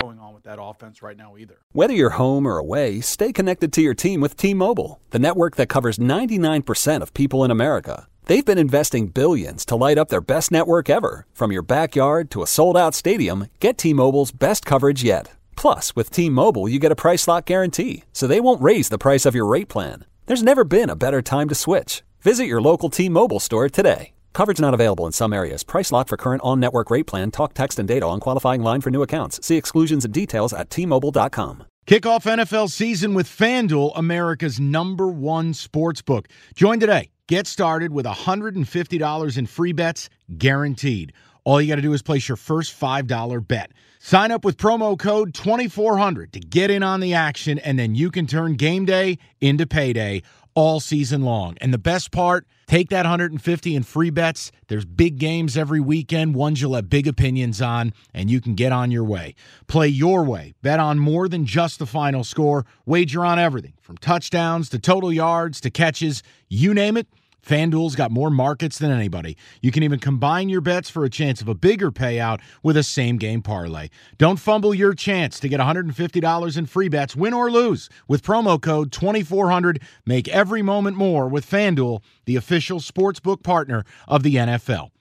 going on with that offense right now either. Whether you're home or away, stay connected to your team with T-Mobile, the network that covers 99% of people in America. They've been investing billions to light up their best network ever. From your backyard to a sold-out stadium, get T-Mobile's best coverage yet. Plus, with T-Mobile, you get a price lock guarantee, so they won't raise the price of your rate plan. There's never been a better time to switch. Visit your local T-Mobile store today. Coverage not available in some areas. Price lock for current on network rate plan. Talk, text, and data on qualifying line for new accounts. See exclusions and details at tmobile.com. Kick off NFL season with FanDuel, America's number one sports book. Join today. Get started with $150 in free bets guaranteed. All you got to do is place your first $5 bet. Sign up with promo code 2400 to get in on the action, and then you can turn game day into payday all season long. And the best part, take that 150 in free bets. There's big games every weekend, ones you'll have big opinions on, and you can get on your way. Play your way. Bet on more than just the final score. Wager on everything from touchdowns to total yards to catches, you name it. FanDuel's got more markets than anybody. You can even combine your bets for a chance of a bigger payout with a same game parlay. Don't fumble your chance to get $150 in free bets, win or lose, with promo code 2400. Make every moment more with FanDuel, the official sportsbook partner of the NFL.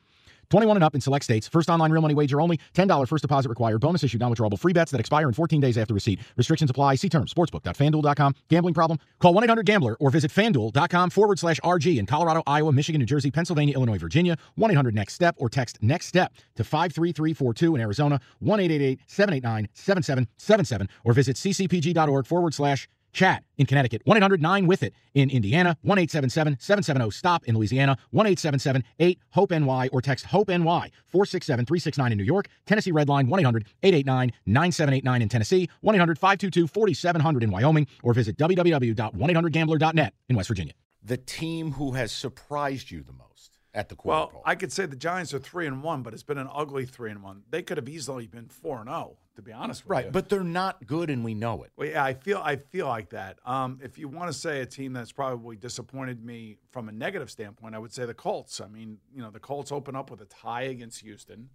21 and up in select states. First online real money wager only. $10 first deposit required. Bonus issued non-withdrawable free bets that expire in 14 days after receipt. Restrictions apply. See terms. Sportsbook.fanduel.com. Gambling problem? Call 1-800-GAMBLER or visit fanduel.com forward slash RG in Colorado, Iowa, Michigan, New Jersey, Pennsylvania, Illinois, Virginia. 1-800-NEXT-STEP or text NEXT STEP to 53342 in Arizona. 1-888-789-7777 or visit ccpg.org forward slash Chat in Connecticut, 1 800 9 with it in Indiana, 1 877 770 STOP in Louisiana, 1 877 8 HOPE NY or text HOPE NY 467 369 in New York, Tennessee Red Line 1 800 889 9789 in Tennessee, 1 800 522 4700 in Wyoming, or visit www.1800gambler.net in West Virginia. The team who has surprised you the most at the quarter Well, pole. I could say the Giants are three and one, but it's been an ugly three and one. They could have easily been four and zero, to be honest with you. Right, but they're not good, and we know it. Well, yeah, I feel I feel like that. Um, if you want to say a team that's probably disappointed me from a negative standpoint, I would say the Colts. I mean, you know, the Colts open up with a tie against Houston,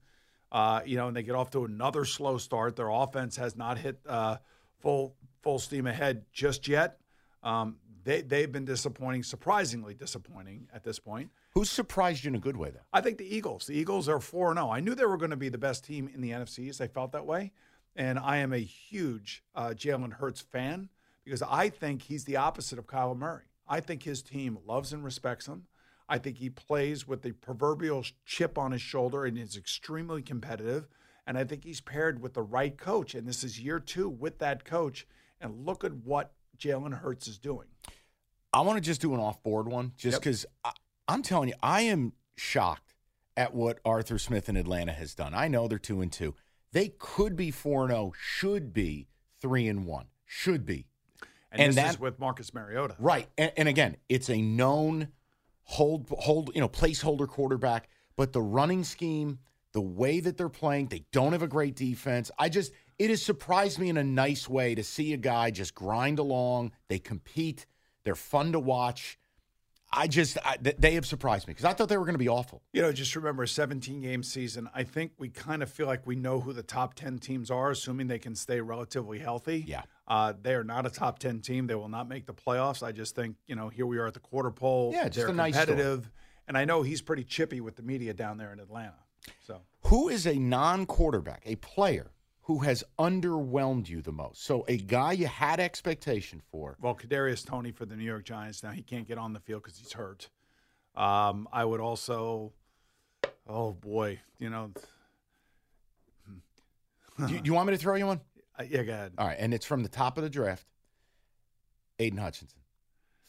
uh, you know, and they get off to another slow start. Their offense has not hit uh, full full steam ahead just yet. Um, they they've been disappointing, surprisingly disappointing at this point. Who's surprised you in a good way, though? I think the Eagles. The Eagles are 4 0. I knew they were going to be the best team in the NFC East. I felt that way. And I am a huge uh, Jalen Hurts fan because I think he's the opposite of Kyler Murray. I think his team loves and respects him. I think he plays with the proverbial chip on his shoulder and is extremely competitive. And I think he's paired with the right coach. And this is year two with that coach. And look at what Jalen Hurts is doing. I want to just do an off board one just Yep. I'm telling you, I am shocked at what Arthur Smith in Atlanta has done. I know they're two and two. They could be four and zero, should be three and one, should be. And, And this that- is with Marcus Mariota. Right. And, and again, it's a known hold hold, you know, placeholder quarterback, but the running scheme, the way that they're playing, they don't have a great defense. I just it has surprised me in a nice way to see a guy just grind along. They compete. They're fun to watch. I just I, they have surprised me because I thought they were going to be awful. You know, just remember a 17 game season. I think we kind of feel like we know who the top 10 teams are, assuming they can stay relatively healthy. Yeah. Uh, they are not a top 10 team. They will not make the playoffs. I just think, you know, here we are at the quarter pole. Yeah, just They're a nice story. competitive. and I know he's pretty chippy with the media down there in Atlanta. So Who is a non-quarterback, a player who has underwhelmed you the most? So a guy you had expectation for. Well, Kadarius Toney for the New York Giants. Now he can't get on the field because he's hurt. Um, I would also, oh boy, you know, do, you, you want me to throw you one? uh, yeah, go ahead. All right, and it's from the top of the draft. Aiden Hutchinson.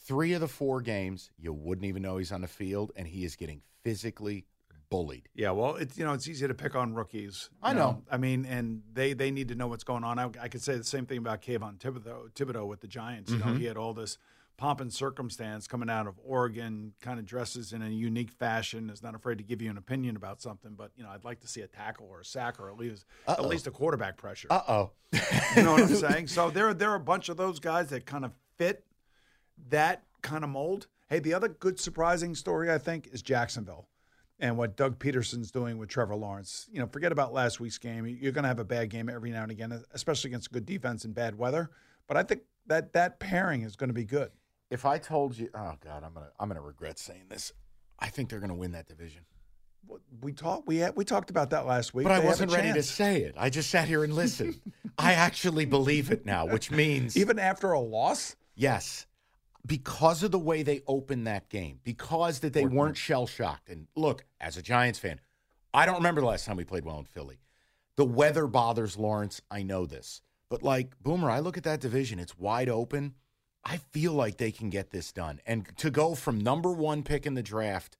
Three of the four games, you wouldn't even know he's on the field, and he is getting physically bullied. Yeah, well, it's you know it's easy to pick on rookies. I you know. I mean, and they they need to know what's going on. I, I could say the same thing about Kayvon Thibodeaux, Thibodeaux with the Giants. You know, Mhm. he had all this pomp and circumstance coming out of Oregon, kind of dresses in a unique fashion, is not afraid to give you an opinion about something. But you know, I'd like to see a tackle or a sack or at least Uh-oh. at least a quarterback pressure. Uh oh. You know what I'm saying? So there, there are a bunch of those guys that kind of fit that kind of mold. Hey, the other good surprising story I think is Jacksonville and what Doug Pederson's doing with Trevor Lawrence. You know, forget about last week's game. You're going to have a bad game every now and again, especially against good defense in bad weather. But I think that that pairing is going to be good. If I told you, oh God, I'm gonna I'm gonna regret saying this. I think they're gonna win that division. We talked we had, we talked about that last week. But I They a wasn't ready to say it. I just sat here and listened. I actually believe it now, which means even after a loss. Yes, because of the way they opened that game, because that they weren't shell shocked. And look, as a Giants fan, I don't remember the last time we played well in Philly. The weather bothers Lawrence. I know this. But like Boomer, I look at that division, it's wide open. I feel like they can get this done. And to go from number one pick in the draft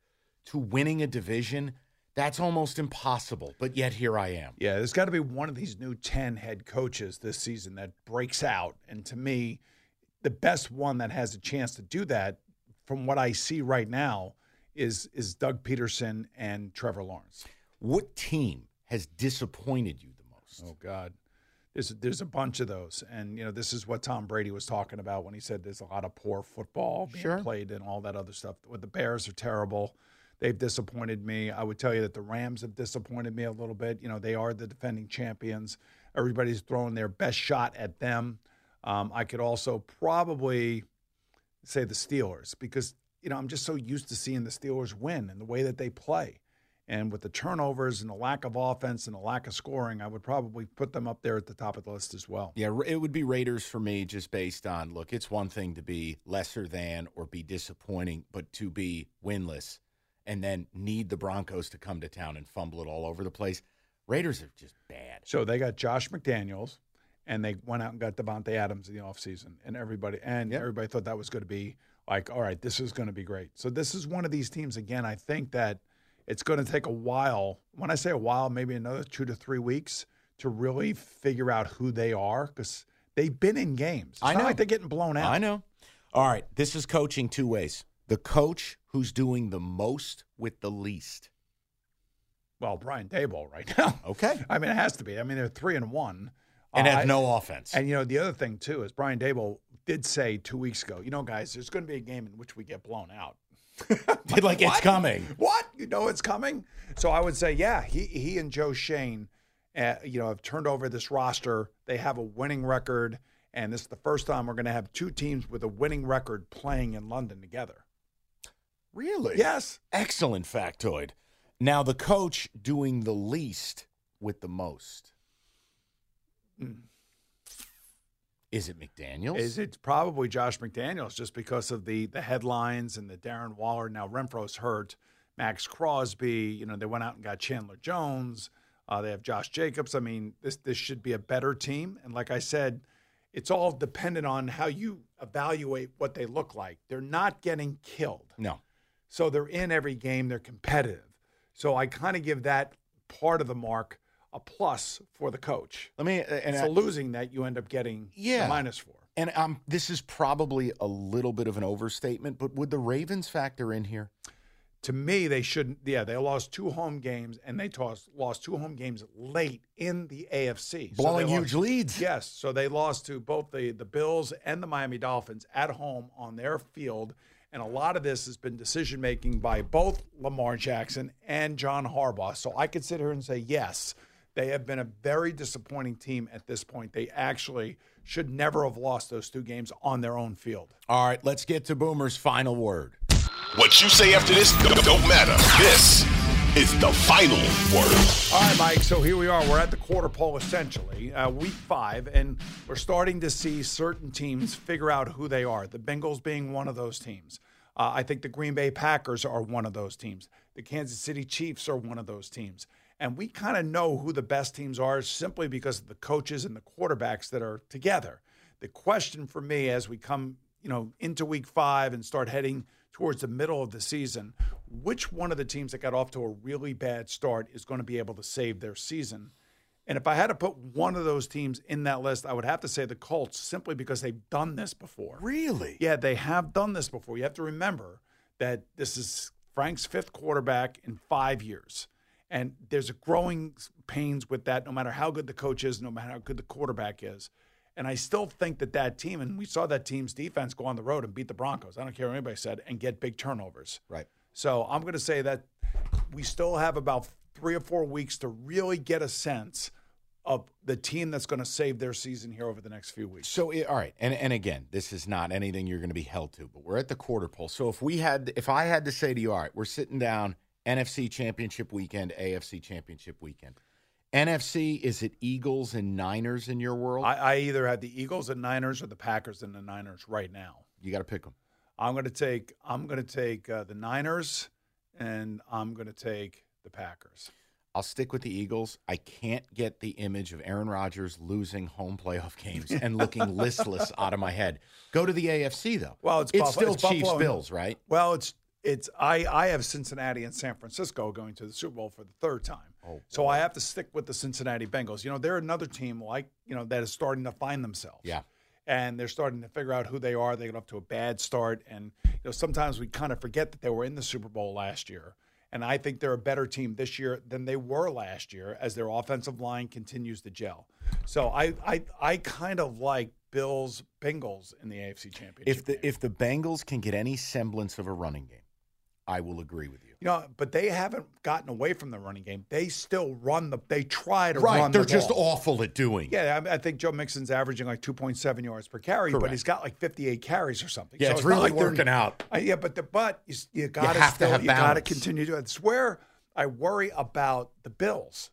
to winning a division, that's almost impossible. But yet here I am. Yeah, there's got to be one of these new 10 head coaches this season that breaks out. And to me, the best one that has a chance to do that, from what I see right now, is is Doug Pederson and Trevor Lawrence. What team has disappointed you the most? Oh God. There's there's a bunch of those. And you know, this is what Tom Brady was talking about when he said there's a lot of poor football being Sure. played and all that other stuff. What the Bears are terrible. They've disappointed me. I would tell you that the Rams have disappointed me a little bit. You know, they are the defending champions. Everybody's throwing their best shot at them. Um, I could also probably say the Steelers because you know I'm just so used to seeing the Steelers win and the way that they play. And with the turnovers and the lack of offense and the lack of scoring, I would probably put them up there at the top of the list as well. Yeah, it would be Raiders for me just based on look, it's one thing to be lesser than or be disappointing, but to be winless and then need the Broncos to come to town and fumble it all over the place. Raiders are just bad. So they got Josh McDaniels, and they went out and got Davante Adams in the offseason. And everybody and everybody thought that was going to be like, all right, this is going to be great. So this is one of these teams again. I think that it's going to take a while. When I say a while, maybe another two to three weeks to really figure out who they are because they've been in games. It's I not know. like they're getting blown out. I know. All right, this is coaching two ways. The coach who's doing the most with the least. Well, Brian Daboll right now. Okay. I mean, it has to be. I mean, they're three and one. And have no offense. And you know, the other thing too is Brian Daboll did say two weeks ago, you know, guys, there's going to be a game in which we get blown out. Like it's coming. What? You know it's coming? So I would say, yeah, he he and Joe Schoen, uh, you know, have turned over this roster. They have a winning record, and this is the first time we're going to have two teams with a winning record playing in London together. Really? Yes. Excellent factoid. Now the coach doing the least with the most. Is it McDaniels? Is it probably Josh McDaniels just because of the the headlines and the Darren Waller? Now Renfrow's hurt, Maxx Crosby. You know they went out and got Chandler Jones. Uh, they have Josh Jacobs. I mean this this should be a better team. And like I said, it's all dependent on how you evaluate what they look like. They're not getting killed, No. so they're in every game. They're competitive. So I kind of give that part of the mark a plus for the coach. Let me. uh, And it's I- losing that you end up getting Yeah. a minus. And um, this is probably a little bit of an overstatement, but would the Ravens factor in here? to me, they shouldn't. Yeah, they lost two home games, and they tossed, lost two home games late in the AFC, So Blowing they huge lost- leads. Yes, so they lost to both the the Bills and the Miami Dolphins at home on their field, and a lot of this has been decision making by both Lamar Jackson and John Harbaugh. So I could sit here and say yes. They have been a very disappointing team at this point. They actually should never have lost those two games on their own field. All right, let's get to Boomer's final word. What you say after this don't don't matter. This is the final word. All right, Mike. So here we are. We're at the quarter pole essentially, uh, week five, and we're starting to see certain teams figure out who they are. The Bengals being one of those teams. Uh, I think the Green Bay Packers are one of those teams. The Kansas City Chiefs are one of those teams. And we kind of know who the best teams are simply because of the coaches and the quarterbacks that are together. The question for me as we come, you know, into week five and start heading towards the middle of the season, which one of the teams that got off to a really bad start is going to be able to save their season? And if I had to put one of those teams in that list, I would have to say the Colts simply because they've done this before. Really? Yeah, they have done this before. You have to remember that this is Frank's fifth quarterback in five years. And there's a growing pains with that, no matter how good the coach is, no matter how good the quarterback is. And I still think that that team, and we saw that team's defense go on the road and beat the Broncos. I don't care what anybody said, and get big turnovers. Right. So I'm going to say that we still have about three or four weeks to really get a sense of the team that's going to save their season here over the next few weeks. So, it- all right, and and again, this is not anything you're going to be held to, but we're at the quarter pole. So, if we had, if I had to say to you, all right, we're sitting down, NFC Championship weekend, AFC Championship weekend. NFC is it Eagles and Niners in your world? I, I either have the Eagles and Niners or the Packers and the Niners right now. you got to pick them. I'm going to take I'm going to take uh, the Niners, and I'm going to take the Packers. I'll stick with the Eagles. I can't get the image of Aaron Rodgers losing home playoff games and looking listless out of my head. Go to the AFC though. Well, it's, it's Buffalo, still it's Chiefs Buffalo. Bills, right? Well, it's it's I I have Cincinnati and San Francisco going to the Super Bowl for the third time. Oh, so I have to stick with the Cincinnati Bengals. You know, they're another team like you know that is starting to find themselves. Yeah. And they're starting to figure out who they are. They got off to a bad start, and you know sometimes we kind of forget that they were in the Super Bowl last year. And I think they're a better team this year than they were last year as their offensive line continues to gel. So I I, I kind of like Bills Bengals in the AFC Championship. If the if the Bengals can get any semblance of a running game, I will agree with you. You know, but they haven't gotten away from the running game. They still run the. They try to Right, run. they're the just awful at doing. it. Yeah, I, I think Joe Mixon's averaging like 2.7 yards per carry, but he's got like 58 carries or something. Yeah, So it's not really like working out. Uh, yeah, but the but you, you got to still you got to continue to. It's where I worry about the Bills.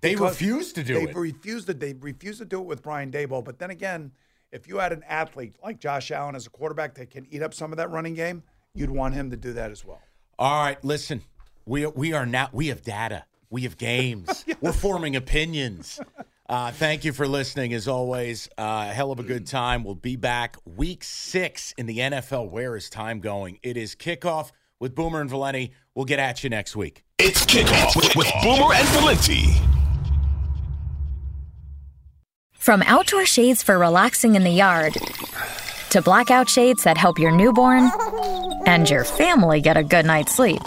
They refuse to do they it. refuse to. They refuse to do it with Brian Daboll. But then again, if you had an athlete like Josh Allen as a quarterback that can eat up some of that running game, you'd want him to do that as well. All right, listen. We we are now we have data. We have games. We're forming opinions. Uh, thank you for listening. As always, uh, hell of a good time. We'll be back week six in the NFL. Where is time going? It is kickoff with Boomer and Valenti. We'll get at you next week. It's kickoff with, with Boomer and Valenti. From outdoor shades for relaxing in the yard to blackout shades that help your newborn and your family get a good night's sleep,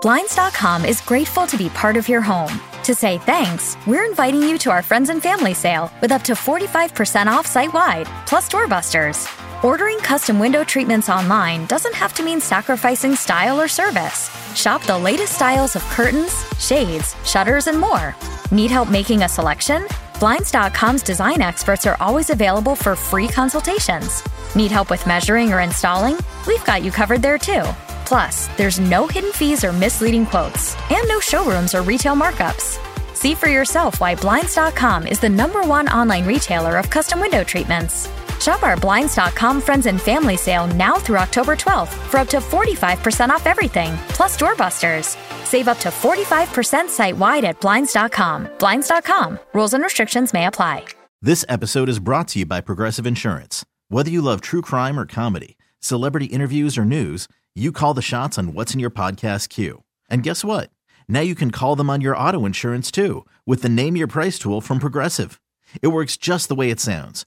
Blinds.com is grateful to be part of your home. To say thanks, we're inviting you to our friends and family sale with up to 45% off site wide, plus doorbusters. Ordering custom window treatments online doesn't have to mean sacrificing style or service. Shop the latest styles of curtains, shades, shutters, and more. Need help making a selection? Blinds.com's design experts are always available for free consultations. Need help with measuring or installing? We've got you covered there too. Plus, there's no hidden fees or misleading quotes, and no showrooms or retail markups. See for yourself why Blinds.com is the number one online retailer of custom window treatments. Shop our Blinds.com friends and family sale now through October 12th for up to 45% off everything, plus doorbusters. Save up to 45% site wide at Blinds.com. Blinds.com. Rules and restrictions may apply. This episode is brought to you by Progressive Insurance. Whether you love true crime or comedy, celebrity interviews or news, you call the shots on what's in your podcast queue. And guess what? Now you can call them on your auto insurance too with the Name Your Price tool from Progressive. It works just the way it sounds.